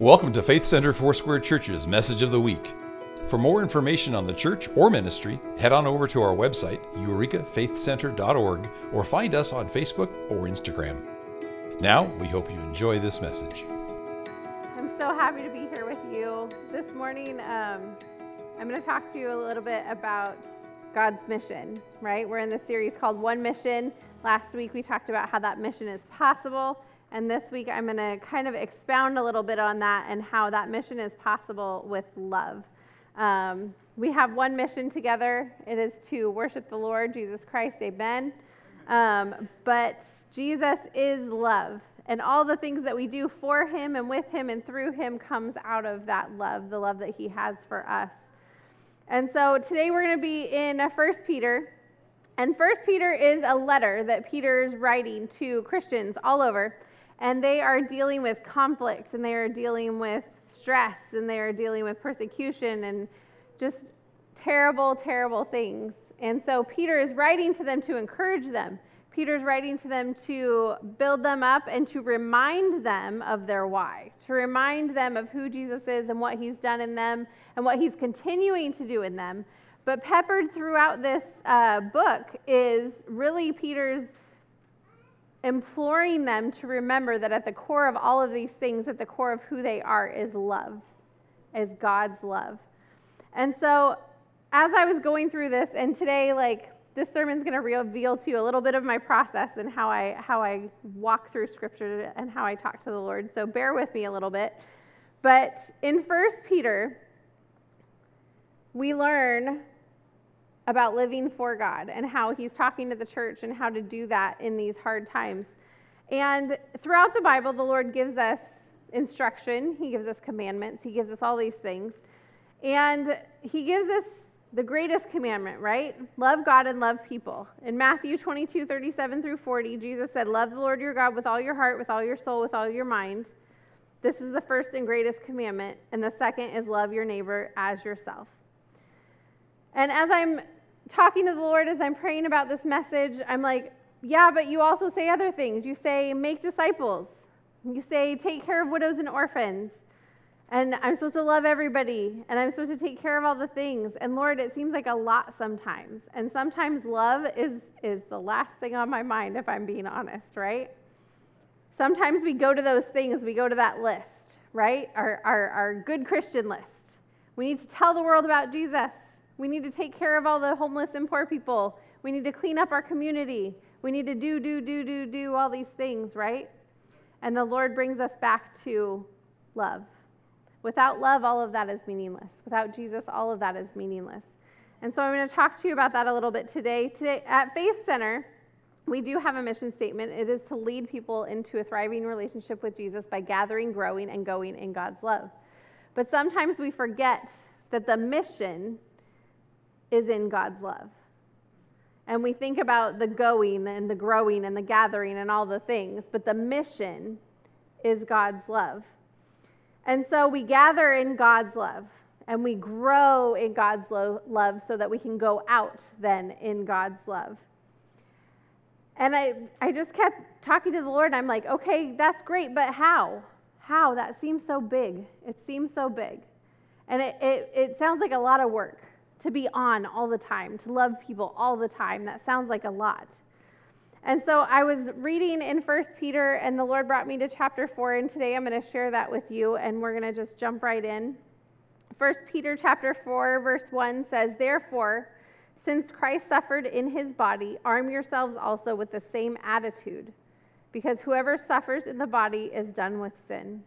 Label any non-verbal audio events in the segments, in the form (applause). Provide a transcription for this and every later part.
Welcome to Faith Center Foursquare Church's Message of the Week. For more information on the church or ministry, head on over to our website, eurekafaithcenter.org, or find us on Facebook or Instagram. Now, we hope you enjoy this message. I'm so happy to be here with you this morning. Um, I'm going to talk to you a little bit about God's mission, right? We're in the series called One Mission. Last week we talked about how that mission is possible. And this week, I'm going to kind of expound a little bit on that and how that mission is possible with love. Um, we have one mission together it is to worship the Lord, Jesus Christ, amen. Um, but Jesus is love. And all the things that we do for him and with him and through him comes out of that love, the love that he has for us. And so today we're going to be in 1 Peter. And 1 Peter is a letter that Peter is writing to Christians all over and they are dealing with conflict and they are dealing with stress and they are dealing with persecution and just terrible, terrible things. And so Peter is writing to them to encourage them. Peter's writing to them to build them up and to remind them of their why, to remind them of who Jesus is and what he's done in them and what he's continuing to do in them. But peppered throughout this uh, book is really Peter's imploring them to remember that at the core of all of these things, at the core of who they are, is love, is God's love. And so, as I was going through this, and today, like, this sermon's going to reveal to you a little bit of my process and how I how I walk through scripture and how I talk to the Lord. So bear with me a little bit. But in First Peter, we learn about living for God and how he's talking to the church and how to do that in these hard times. And throughout the Bible, the Lord gives us instruction, he gives us commandments, he gives us all these things. And he gives us the greatest commandment, right? Love God and love people. In Matthew 22, 37 through 40, Jesus said, Love the Lord your God with all your heart, with all your soul, with all your mind. This is the first and greatest commandment. And the second is love your neighbor as yourself. And as I'm talking to the Lord as I'm praying about this message, I'm like, yeah, but you also say other things. You say, make disciples. You say, take care of widows and orphans. And I'm supposed to love everybody. And I'm supposed to take care of all the things. And Lord, it seems like a lot sometimes. And sometimes love is, is the last thing on my mind, if I'm being honest, right? Sometimes we go to those things, we go to that list, right? Our, our, our good Christian list. We need to tell the world about Jesus. We need to take care of all the homeless and poor people. We need to clean up our community. We need to do, do, do, do, do all these things, right? And the Lord brings us back to love. Without love, all of that is meaningless. Without Jesus, all of that is meaningless. And so I'm going to talk to you about that a little bit today. Today at Faith Center, we do have a mission statement. It is to lead people into a thriving relationship with Jesus by gathering, growing, and going in God's love. But sometimes we forget that the mission is in God's love. And we think about the going and the growing and the gathering and all the things, but the mission is God's love. And so we gather in God's love and we grow in God's lo- love so that we can go out then in God's love. And I, I just kept talking to the Lord. and I'm like, okay, that's great, but how? How? That seems so big. It seems so big. And it, it, it sounds like a lot of work to be on all the time, to love people all the time. That sounds like a lot. And so I was reading in First Peter, and the Lord brought me to chapter 4, and today I'm going to share that with you, and we're going to just jump right in. First Peter chapter 4, verse 1 says, Therefore, since Christ suffered in his body, arm yourselves also with the same attitude, because whoever suffers in the body is done with sin.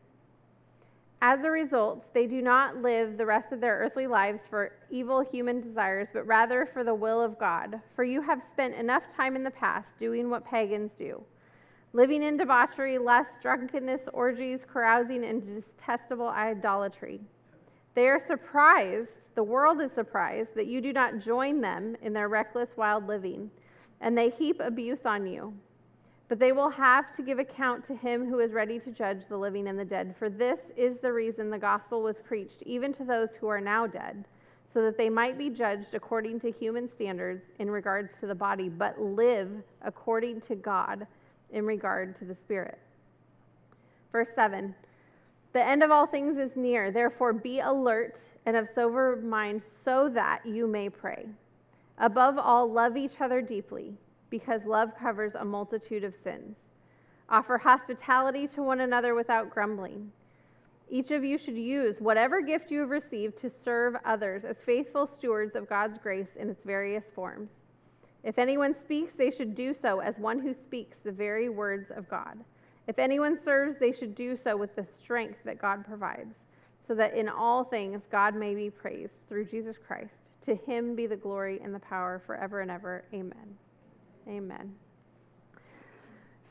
As a result, they do not live the rest of their earthly lives for evil human desires, but rather for the will of God. For you have spent enough time in the past doing what pagans do living in debauchery, lust, drunkenness, orgies, carousing, and detestable idolatry. They are surprised, the world is surprised, that you do not join them in their reckless, wild living, and they heap abuse on you. But they will have to give account to him who is ready to judge the living and the dead. For this is the reason the gospel was preached, even to those who are now dead, so that they might be judged according to human standards in regards to the body, but live according to God in regard to the spirit. Verse 7 The end of all things is near. Therefore, be alert and of sober mind so that you may pray. Above all, love each other deeply, because love covers a multitude of sins. Offer hospitality to one another without grumbling. Each of you should use whatever gift you have received to serve others as faithful stewards of God's grace in its various forms. If anyone speaks, they should do so as one who speaks the very words of God. If anyone serves, they should do so with the strength that God provides, so that in all things God may be praised through Jesus Christ. To him be the glory and the power forever and ever. Amen. Amen.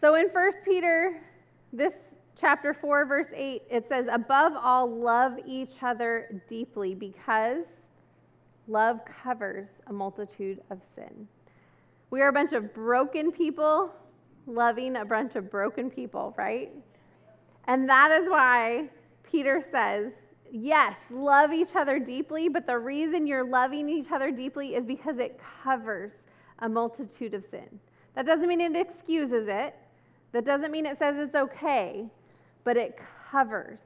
So in 1 Peter, this chapter 4, verse 8, it says, Above all, love each other deeply because love covers a multitude of sin. We are a bunch of broken people loving a bunch of broken people, right? And that is why Peter says, yes, love each other deeply, but the reason you're loving each other deeply is because it covers a multitude of sin. That doesn't mean it excuses it, that doesn't mean it says it's okay, but it covers.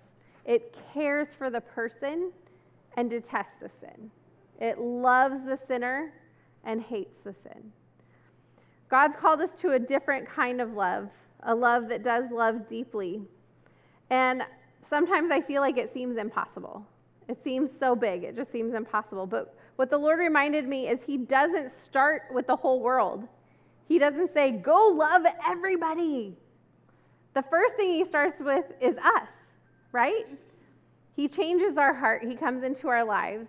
It cares for the person and detests the sin. It loves the sinner and hates the sin. God's called us to a different kind of love, a love that does love deeply. And sometimes I feel like it seems impossible. It seems so big, it just seems impossible. But what the Lord reminded me is He doesn't start with the whole world. He doesn't say, go love everybody. The first thing He starts with is us, right? He changes our heart, He comes into our lives,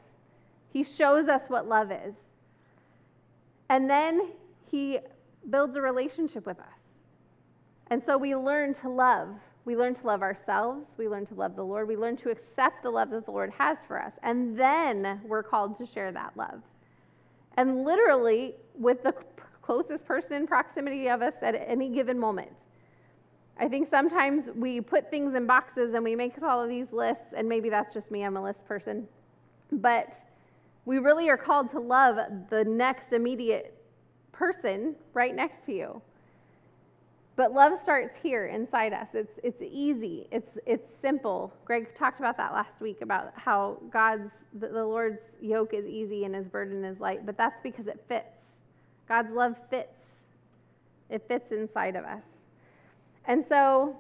He shows us what love is. And then He builds a relationship with us. And so we learn to love. We learn to love ourselves. We learn to love the Lord. We learn to accept the love that the Lord has for us. And then we're called to share that love. And literally, with the closest person in proximity of us at any given moment. I think sometimes we put things in boxes and we make all of these lists, and maybe that's just me, I'm a list person. But we really are called to love the next immediate person right next to you. But love starts here inside us. It's, it's easy, it's, it's simple. Greg talked about that last week about how God's, the, the Lord's yoke is easy and his burden is light, but that's because it fits. God's love fits, it fits inside of us. And so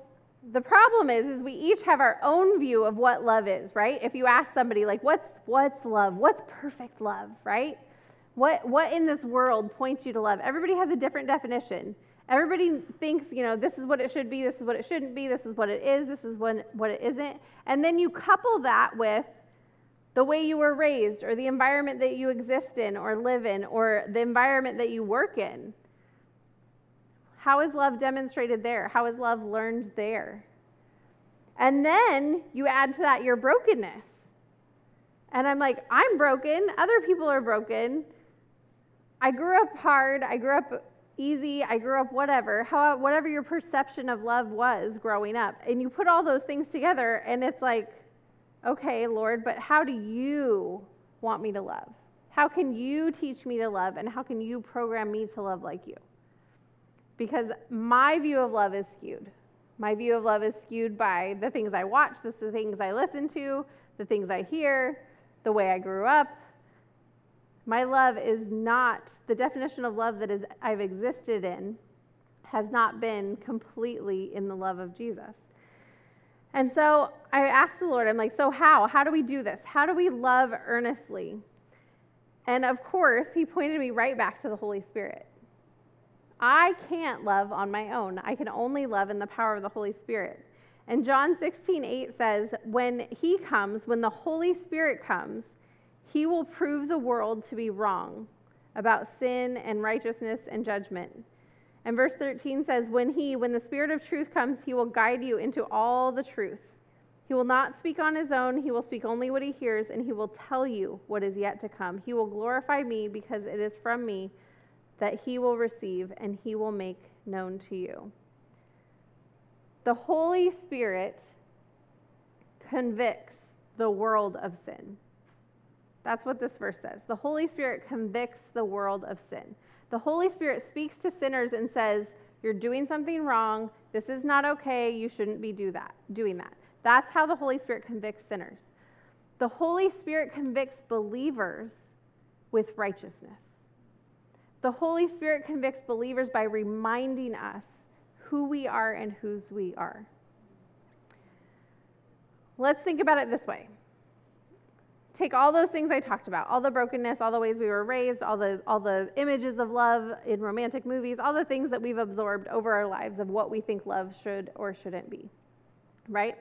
the problem is is we each have our own view of what love is right if you ask somebody like what's what's love what's perfect love right what, what in this world points you to love? Everybody has a different definition. Everybody thinks, you know, this is what it should be, this is what it shouldn't be, this is what it is, this is what, what it isn't. And then you couple that with the way you were raised, or the environment that you exist in, or live in, or the environment that you work in. How is love demonstrated there? How is love learned there? And then you add to that your brokenness. And I'm like, I'm broken, other people are broken. I grew up hard, I grew up easy, I grew up whatever, how, whatever your perception of love was growing up. And you put all those things together, and it's like, okay, Lord, but how do you want me to love? How can you teach me to love, and how can you program me to love like you? Because my view of love is skewed. My view of love is skewed by the things I watch, the things I listen to, the things I hear, the way I grew up, my love is not, the definition of love that is, I've existed in has not been completely in the love of Jesus. And so I asked the Lord, I'm like, so how? How do we do this? How do we love earnestly? And of course, he pointed me right back to the Holy Spirit. I can't love on my own. I can only love in the power of the Holy Spirit. And John 16, 8 says, When he comes, when the Holy Spirit comes, he will prove the world to be wrong about sin and righteousness and judgment. And verse 13 says, When he, when the Spirit of truth comes, he will guide you into all the truth. He will not speak on his own, he will speak only what he hears, and he will tell you what is yet to come. He will glorify me because it is from me that he will receive, and he will make known to you. The Holy Spirit convicts the world of sin. That's what this verse says. The Holy Spirit convicts the world of sin. The Holy Spirit speaks to sinners and says, You're doing something wrong. This is not okay. You shouldn't be do that, doing that. That's how the Holy Spirit convicts sinners. The Holy Spirit convicts believers with righteousness. The Holy Spirit convicts believers by reminding us who we are and whose we are. Let's think about it this way. Take all those things I talked about, all the brokenness, all the ways we were raised, all the, all the images of love in romantic movies, all the things that we've absorbed over our lives of what we think love should or shouldn't be, right?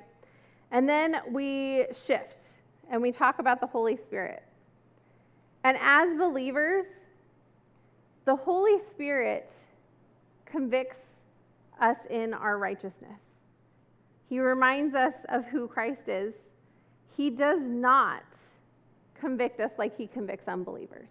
And then we shift and we talk about the Holy Spirit. And as believers, the Holy Spirit convicts us in our righteousness. He reminds us of who Christ is. He does not convict us like he convicts unbelievers.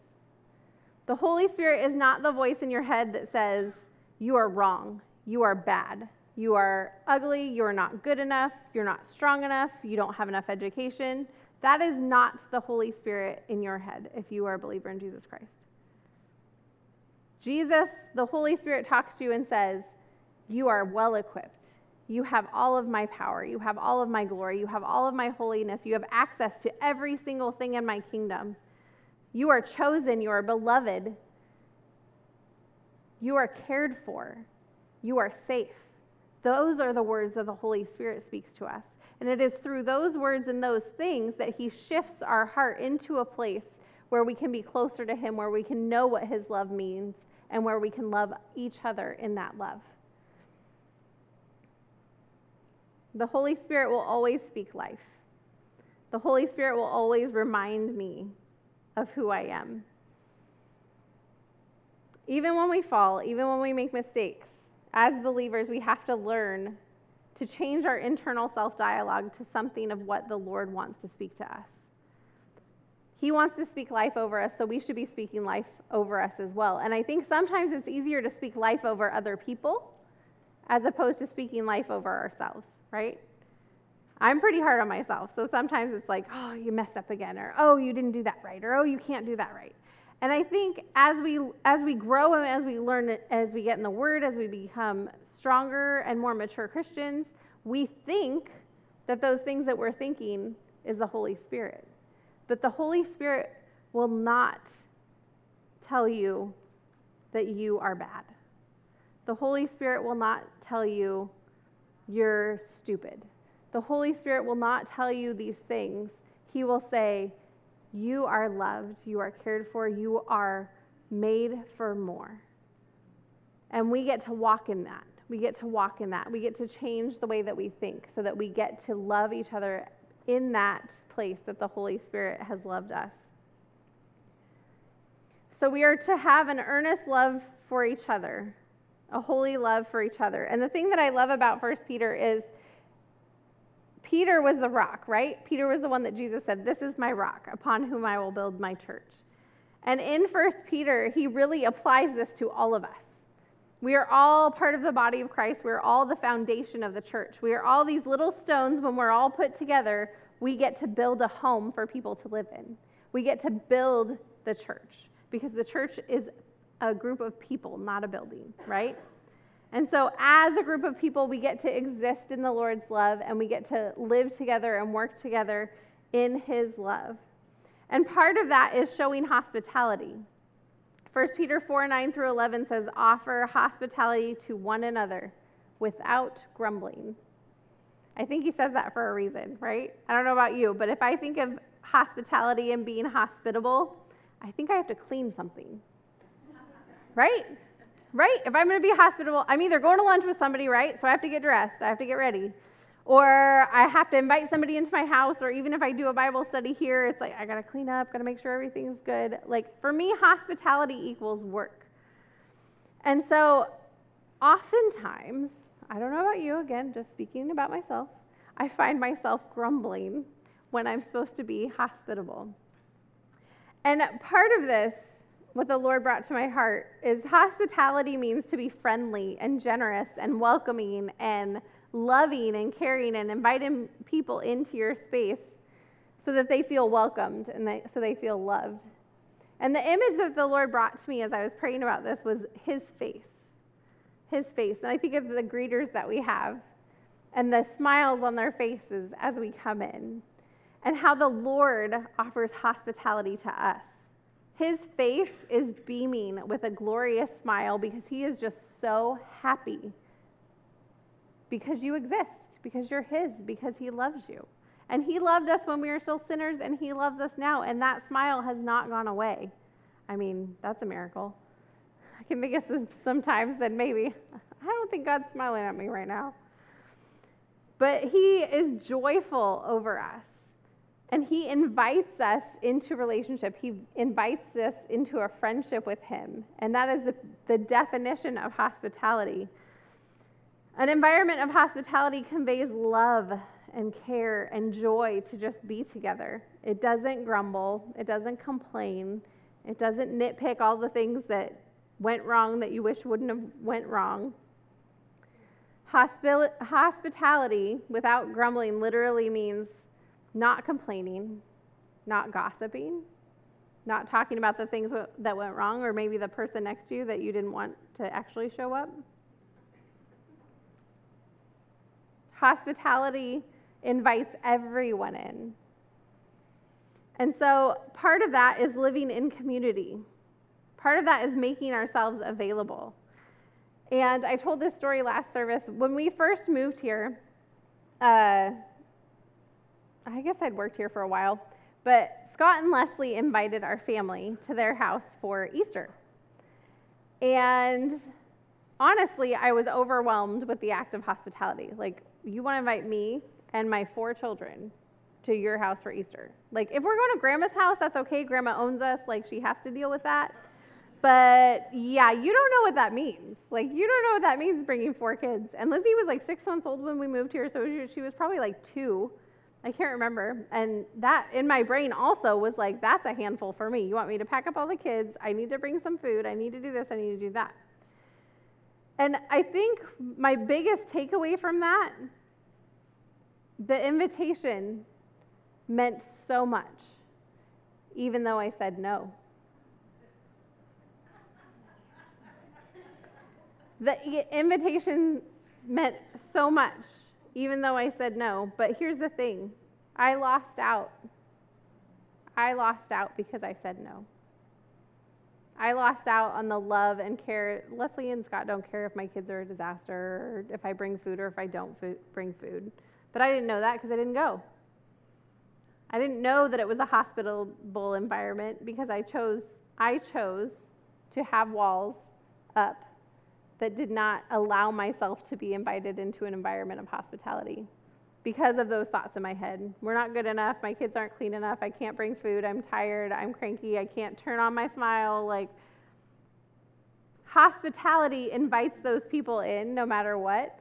The Holy Spirit is not the voice in your head that says, You are wrong, you are bad, you are ugly, you are not good enough, you're not strong enough, you don't have enough education. That is not the Holy Spirit in your head if you are a believer in Jesus Christ. Jesus, the Holy Spirit, talks to you and says, You are well equipped. You have all of my power. You have all of my glory. You have all of my holiness. You have access to every single thing in my kingdom. You are chosen. You are beloved. You are cared for. You are safe. Those are the words that the Holy Spirit speaks to us. And it is through those words and those things that He shifts our heart into a place where we can be closer to Him, where we can know what His love means, and where we can love each other in that love. The Holy Spirit will always speak life. The Holy Spirit will always remind me of who I am. Even when we fall, even when we make mistakes, as believers, we have to learn to change our internal self dialogue to something of what the Lord wants to speak to us. He wants to speak life over us, so we should be speaking life over us as well. And I think sometimes it's easier to speak life over other people as opposed to speaking life over ourselves right? I'm pretty hard on myself. So sometimes it's like, oh, you messed up again, or oh, you didn't do that right, or oh, you can't do that right. And I think as we as we grow and as we learn as we get in the word, as we become stronger and more mature Christians, we think that those things that we're thinking is the Holy Spirit. But the Holy Spirit will not tell you that you are bad. The Holy Spirit will not tell you you're stupid. The Holy Spirit will not tell you these things. He will say, You are loved, you are cared for, you are made for more. And we get to walk in that. We get to walk in that. We get to change the way that we think so that we get to love each other in that place that the Holy Spirit has loved us. So we are to have an earnest love for each other a holy love for each other. And the thing that I love about First Peter is Peter was the rock, right? Peter was the one that Jesus said, This is my rock, upon whom I will build my church. And in First Peter, he really applies this to all of us. We are all part of the body of Christ. We're all the foundation of the church. We are all these little stones. When we're all put together, we get to build a home for people to live in. We get to build the church because the church is a group of people, not a building, right? And so, as a group of people, we get to exist in the Lord's love and we get to live together and work together in His love. And part of that is showing hospitality. 1 Peter 4 9 through 11 says, Offer hospitality to one another without grumbling. I think he says that for a reason, right? I don't know about you, but if I think of hospitality and being hospitable, I think I have to clean something right? Right? If I'm going to be hospitable, I'm either going to lunch with somebody, right? So I have to get dressed, I have to get ready. Or I have to invite somebody into my house, or even if I do a Bible study here, it's like I got to clean up, got to make sure everything's good. Like for me, hospitality equals work. And so oftentimes, I don't know about you, again, just speaking about myself, I find myself grumbling when I'm supposed to be hospitable. And part of this what the Lord brought to my heart is hospitality means to be friendly and generous and welcoming and loving and caring and inviting people into your space so that they feel welcomed and they, so they feel loved. And the image that the Lord brought to me as I was praying about this was his face. His face. And I think of the greeters that we have. and the smiles on their faces as we come in, and how the Lord offers hospitality to us. His face is beaming with a glorious smile because he is just so happy because you exist, because you're his, because he loves you. And he loved us when we were still sinners, and he loves us now, and that smile has not gone away. I mean, that's a miracle. I can think of sometimes that maybe, I don't think God's smiling at me right now. But he is joyful over us. And he invites us into relationship. He invites us into a friendship with him. And that is the, the definition of hospitality. An environment of hospitality conveys love and care and joy to just be together. It doesn't grumble, it doesn't complain, it doesn't nitpick all the things that went wrong that you wish wouldn't have went wrong. hospitality without grumbling literally means not complaining, not gossiping, not talking about the things that went wrong, or maybe the person next to you that you didn't want to actually show up. Hospitality invites everyone in. And so part of that is living in community. Part of that is making ourselves available. And I told this story last service. When we first moved here, uh, I guess I'd worked here for a while, but Scott and Leslie invited our family to their house for Easter. And honestly, I was overwhelmed with the act of hospitality. Like, you want to invite me and my four children to your house for Easter. Like, if we're going to grandma's house, that's okay. Grandma owns us. Like, she has to deal with that. But yeah, you don't know what that means. Like, you don't know what that means bringing four kids. And Lizzie was like six months old when we moved here, so she was probably like two I can't remember. And that in my brain also was like, that's a handful for me. You want me to pack up all the kids? I need to bring some food. I need to do this. I need to do that. And I think my biggest takeaway from that, the invitation meant so much, even though I said no. The invitation meant so much even though I said no. But here's the thing I lost out. I lost out because I said no. I lost out on the love and care. Leslie and Scott don't care if my kids are a disaster or if I bring food or if I don't food, bring food. But I didn't know that because I didn't go. I didn't know that it was a hospitable environment because I chose I chose to have walls up that did not allow myself to be invited into an environment of hospitality because of those thoughts in my head. We're not good enough. My kids aren't clean enough. I can't bring food. I'm tired. I'm cranky. I can't turn on my smile. Like, hospitality invites those people in no matter what.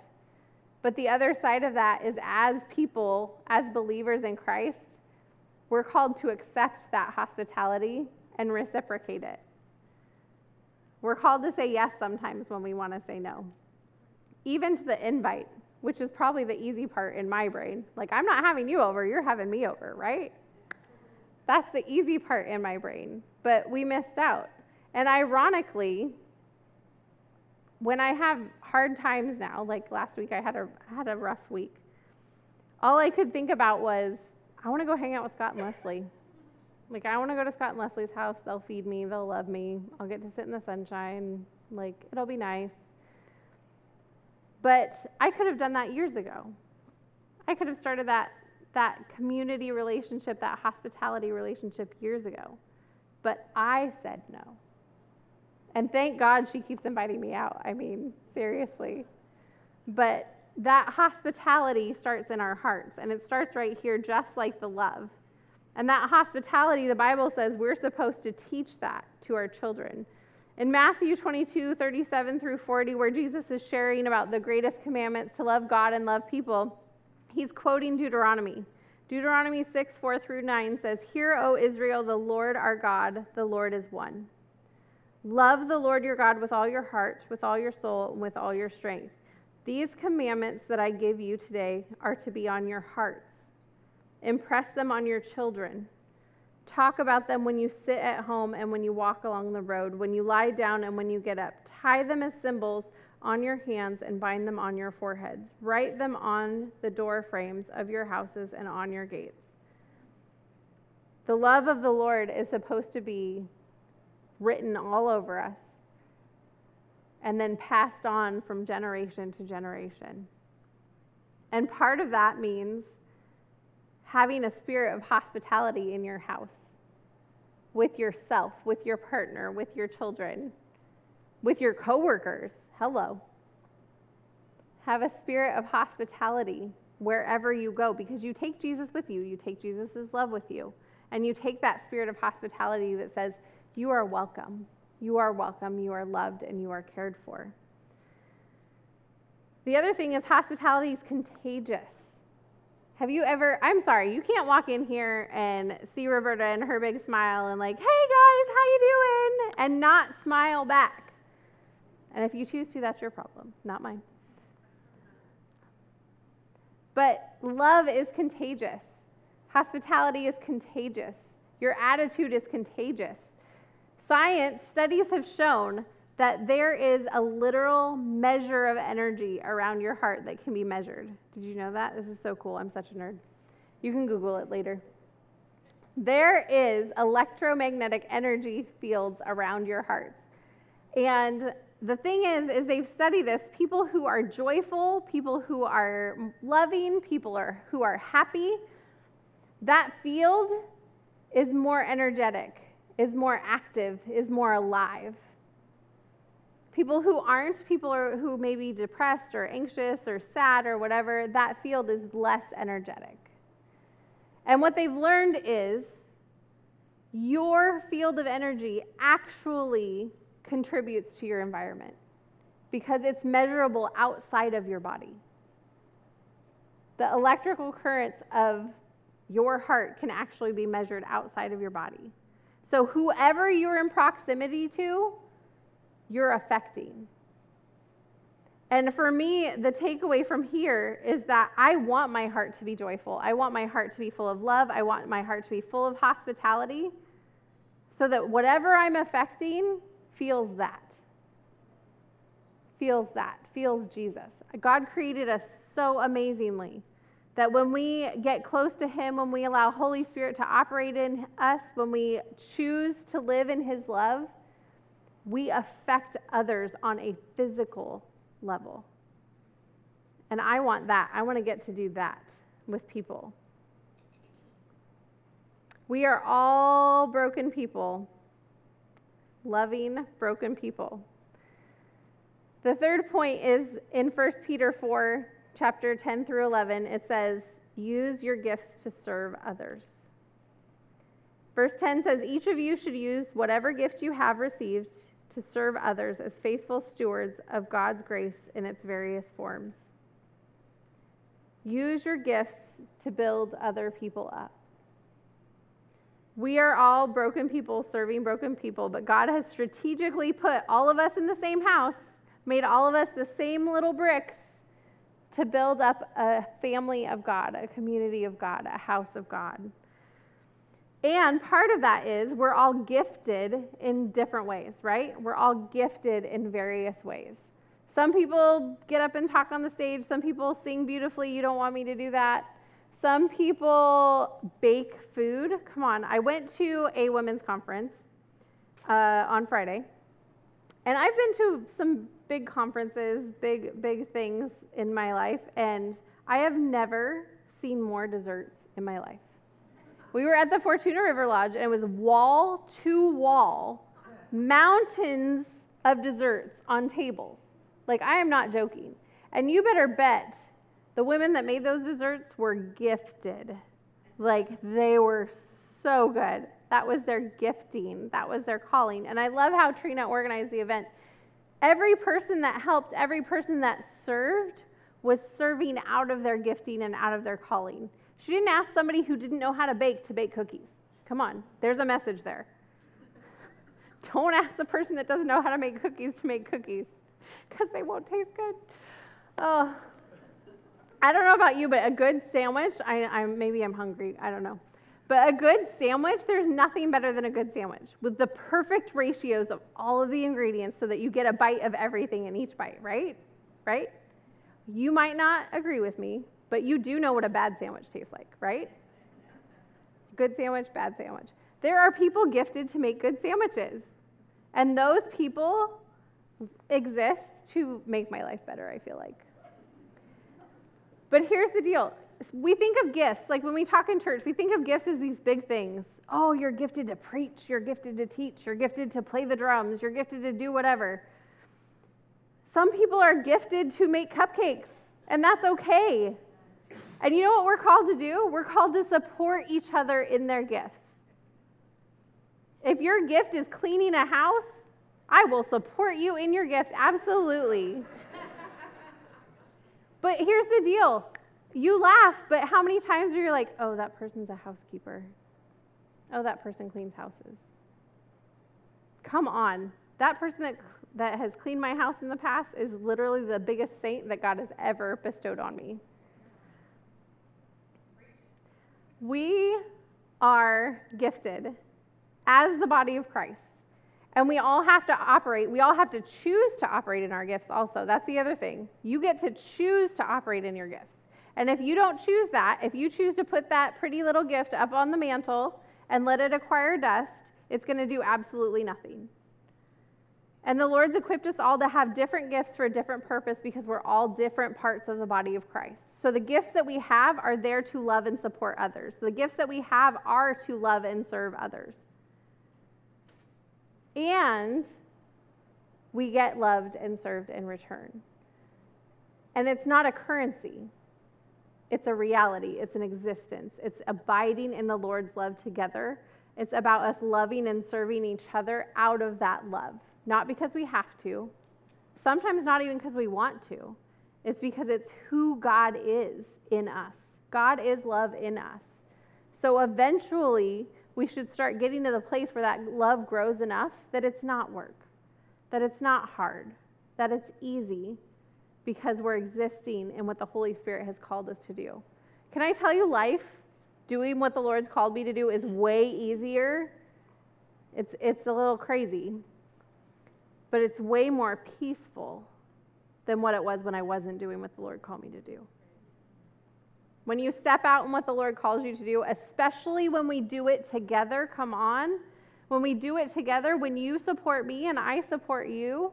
But the other side of that is, as people, as believers in Christ, we're called to accept that hospitality and reciprocate it. We're called to say yes sometimes when we want to say no, even to the invite, which is probably the easy part in my brain. Like, I'm not having you over, you're having me over, right? That's the easy part in my brain. But we missed out. And ironically, when I have hard times now, like last week I had a, had a rough week, all I could think about was, I want to go hang out with Scott and Leslie. Like, I want to go to Scott and Leslie's house. They'll feed me, they'll love me. I'll get to sit in the sunshine. Like, it'll be nice. But I could have done that years ago. I could have started that, that community relationship, that hospitality relationship years ago. But I said no. And thank God she keeps inviting me out. I mean, seriously. But that hospitality starts in our hearts, and it starts right here, just like the love. And that hospitality, the Bible says we're supposed to teach that to our children. In Matthew 22, 37 through 40, where Jesus is sharing about the greatest commandments to love God and love people, he's quoting Deuteronomy. Deuteronomy 6, 4 through 9 says, Hear, O Israel, the Lord our God, the Lord is one. Love the Lord your God with all your heart, with all your soul, and with all your strength. These commandments that I give you today are to be on your hearts. Impress them on your children. Talk about them when you sit at home and when you walk along the road, when you lie down and when you get up. Tie them as symbols on your hands and bind them on your foreheads. Write them on the door frames of your houses and on your gates. The love of the Lord is supposed to be written all over us and then passed on from generation to generation. And part of that means having a spirit of hospitality in your house with yourself, with your partner, with your children, with your coworkers. Hello. Have a spirit of hospitality wherever you go because you take Jesus with you. You take Jesus' love with you. And you take that spirit of hospitality that says, You are welcome. You are welcome. You are loved and you are cared for. The other thing is, hospitality is contagious. Have you ever, I'm sorry, you can't walk in here and see Roberta and her big smile and like, hey guys, how you doing? And not smile back. And if you choose to, that's your problem, not mine. But love is contagious. Hospitality is contagious. Your attitude is contagious. Science studies have shown that there is a literal measure of energy around your heart that can be measured. Did you know that? This is so cool. I'm such a nerd. You can Google it later. There is electromagnetic energy fields around your heart. And the thing is is they've studied this people who are joyful, people who are loving, people are, who are happy, that field is more energetic, is more active, is more alive. People who aren't, people are, who may be depressed or anxious or sad or whatever, that field is less energetic. And what they've learned is your field of energy actually contributes to your environment because it's measurable outside of your body. The electrical currents of your heart can actually be measured outside of your body. So, whoever you're in proximity to, you're affecting. And for me, the takeaway from here is that I want my heart to be joyful. I want my heart to be full of love. I want my heart to be full of hospitality so that whatever I'm affecting feels that. Feels that. Feels Jesus. God created us so amazingly that when we get close to Him, when we allow Holy Spirit to operate in us, when we choose to live in His love, we affect others on a physical level. And I want that. I want to get to do that with people. We are all broken people, loving broken people. The third point is in 1 Peter 4, chapter 10 through 11. It says, Use your gifts to serve others. Verse 10 says, Each of you should use whatever gift you have received to serve others as faithful stewards of God's grace in its various forms. Use your gifts to build other people up. We are all broken people serving broken people, but God has strategically put all of us in the same house, made all of us the same little bricks to build up a family of God, a community of God, a house of God. And part of that is we're all gifted in different ways, right? We're all gifted in various ways. Some people get up and talk on the stage. Some people sing beautifully. You don't want me to do that. Some people bake food. Come on. I went to a women's conference uh, on Friday. And I've been to some big conferences, big, big things in my life. And I have never seen more desserts in my life. We were at the Fortuna River Lodge, and it was wall to wall, mountains of desserts on tables. Like, I am not joking. And you better bet the women that made those desserts were gifted. Like, they were so good. That was their gifting, that was their calling. And I love how Trina organized the event. Every person that helped, every person that served, was serving out of their gifting and out of their calling. She didn't ask somebody who didn't know how to bake to bake cookies. Come on, there's a message there. (laughs) Don't ask the person that doesn't know how to make cookies to make cookies because they won't taste good. Oh, I don't know about you, but a good sandwich, I, I, maybe I'm hungry, I don't know. But a good sandwich, there's nothing better than a good sandwich with the perfect ratios of all of the ingredients so that you get a bite of everything in each bite, right? Right? You might not agree with me, but you do know what a bad sandwich tastes like, right? Good sandwich, bad sandwich. There are people gifted to make good sandwiches. And those people exist to make my life better, I feel like. But here's the deal we think of gifts, like when we talk in church, we think of gifts as these big things. Oh, you're gifted to preach, you're gifted to teach, you're gifted to play the drums, you're gifted to do whatever. Some people are gifted to make cupcakes, and that's okay. And you know what we're called to do? We're called to support each other in their gifts. If your gift is cleaning a house, I will support you in your gift, absolutely. (laughs) but here's the deal you laugh, but how many times are you like, oh, that person's a housekeeper? Oh, that person cleans houses. Come on. That person that, that has cleaned my house in the past is literally the biggest saint that God has ever bestowed on me. We are gifted as the body of Christ. And we all have to operate, we all have to choose to operate in our gifts also. That's the other thing. You get to choose to operate in your gifts. And if you don't choose that, if you choose to put that pretty little gift up on the mantle and let it acquire dust, it's going to do absolutely nothing. And the Lord's equipped us all to have different gifts for a different purpose because we're all different parts of the body of Christ. So the gifts that we have are there to love and support others. The gifts that we have are to love and serve others. And we get loved and served in return. And it's not a currency. It's a reality, it's an existence. It's abiding in the Lord's love together. It's about us loving and serving each other out of that love, not because we have to, sometimes not even because we want to. It's because it's who God is in us. God is love in us. So eventually, we should start getting to the place where that love grows enough that it's not work, that it's not hard, that it's easy, because we're existing in what the Holy Spirit has called us to do. Can I tell you, life, doing what the Lord's called me to do, is way easier. It's, it's a little crazy, but it's way more peaceful than what it was when I wasn't doing what the Lord called me to do. When you step out in what the Lord calls you to do, especially when we do it together, come on. When we do it together, when you support me and I support you,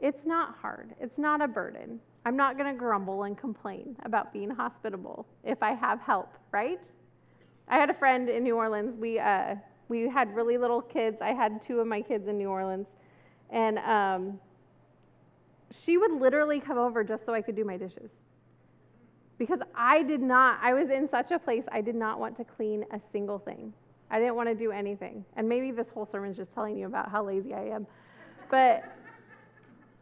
it's not hard, it's not a burden. I'm not going to grumble and complain about being hospitable if I have help, right? I had a friend in New Orleans. We, uh, we had really little kids. I had two of my kids in New Orleans. And um, she would literally come over just so I could do my dishes. Because I did not, I was in such a place, I did not want to clean a single thing. I didn't want to do anything. And maybe this whole sermon is just telling you about how lazy I am. But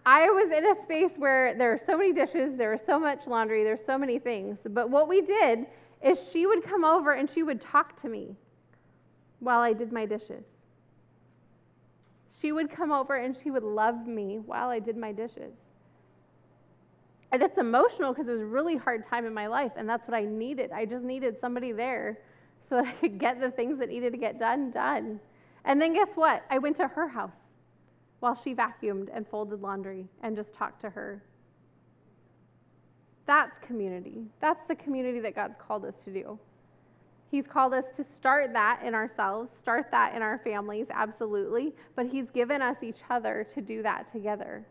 I was in a space where there were so many dishes, there was so much laundry, there's so many things. But what we did is she would come over and she would talk to me while I did my dishes. She would come over and she would love me while I did my dishes. And it's emotional because it was a really hard time in my life, and that's what I needed. I just needed somebody there so that I could get the things that needed to get done done. And then guess what? I went to her house while she vacuumed and folded laundry and just talked to her. That's community. That's the community that God's called us to do. He's called us to start that in ourselves, start that in our families, absolutely, but He's given us each other to do that together.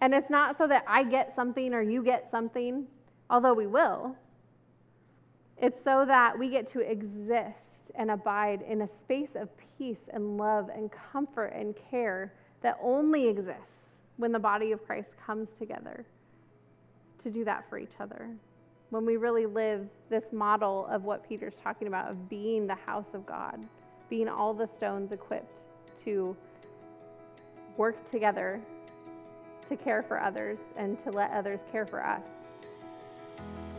And it's not so that I get something or you get something, although we will. It's so that we get to exist and abide in a space of peace and love and comfort and care that only exists when the body of Christ comes together to do that for each other. When we really live this model of what Peter's talking about, of being the house of God, being all the stones equipped to work together to care for others and to let others care for us.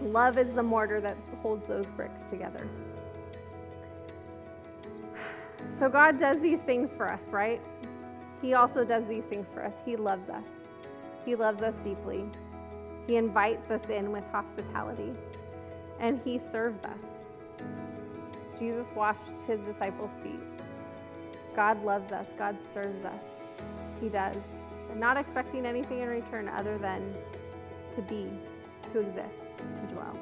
Love is the mortar that holds those bricks together. So God does these things for us, right? He also does these things for us. He loves us. He loves us deeply. He invites us in with hospitality, and He serves us. Jesus washed his disciples' feet. God loves us, God serves us. He does. And not expecting anything in return other than to be, to exist, to dwell.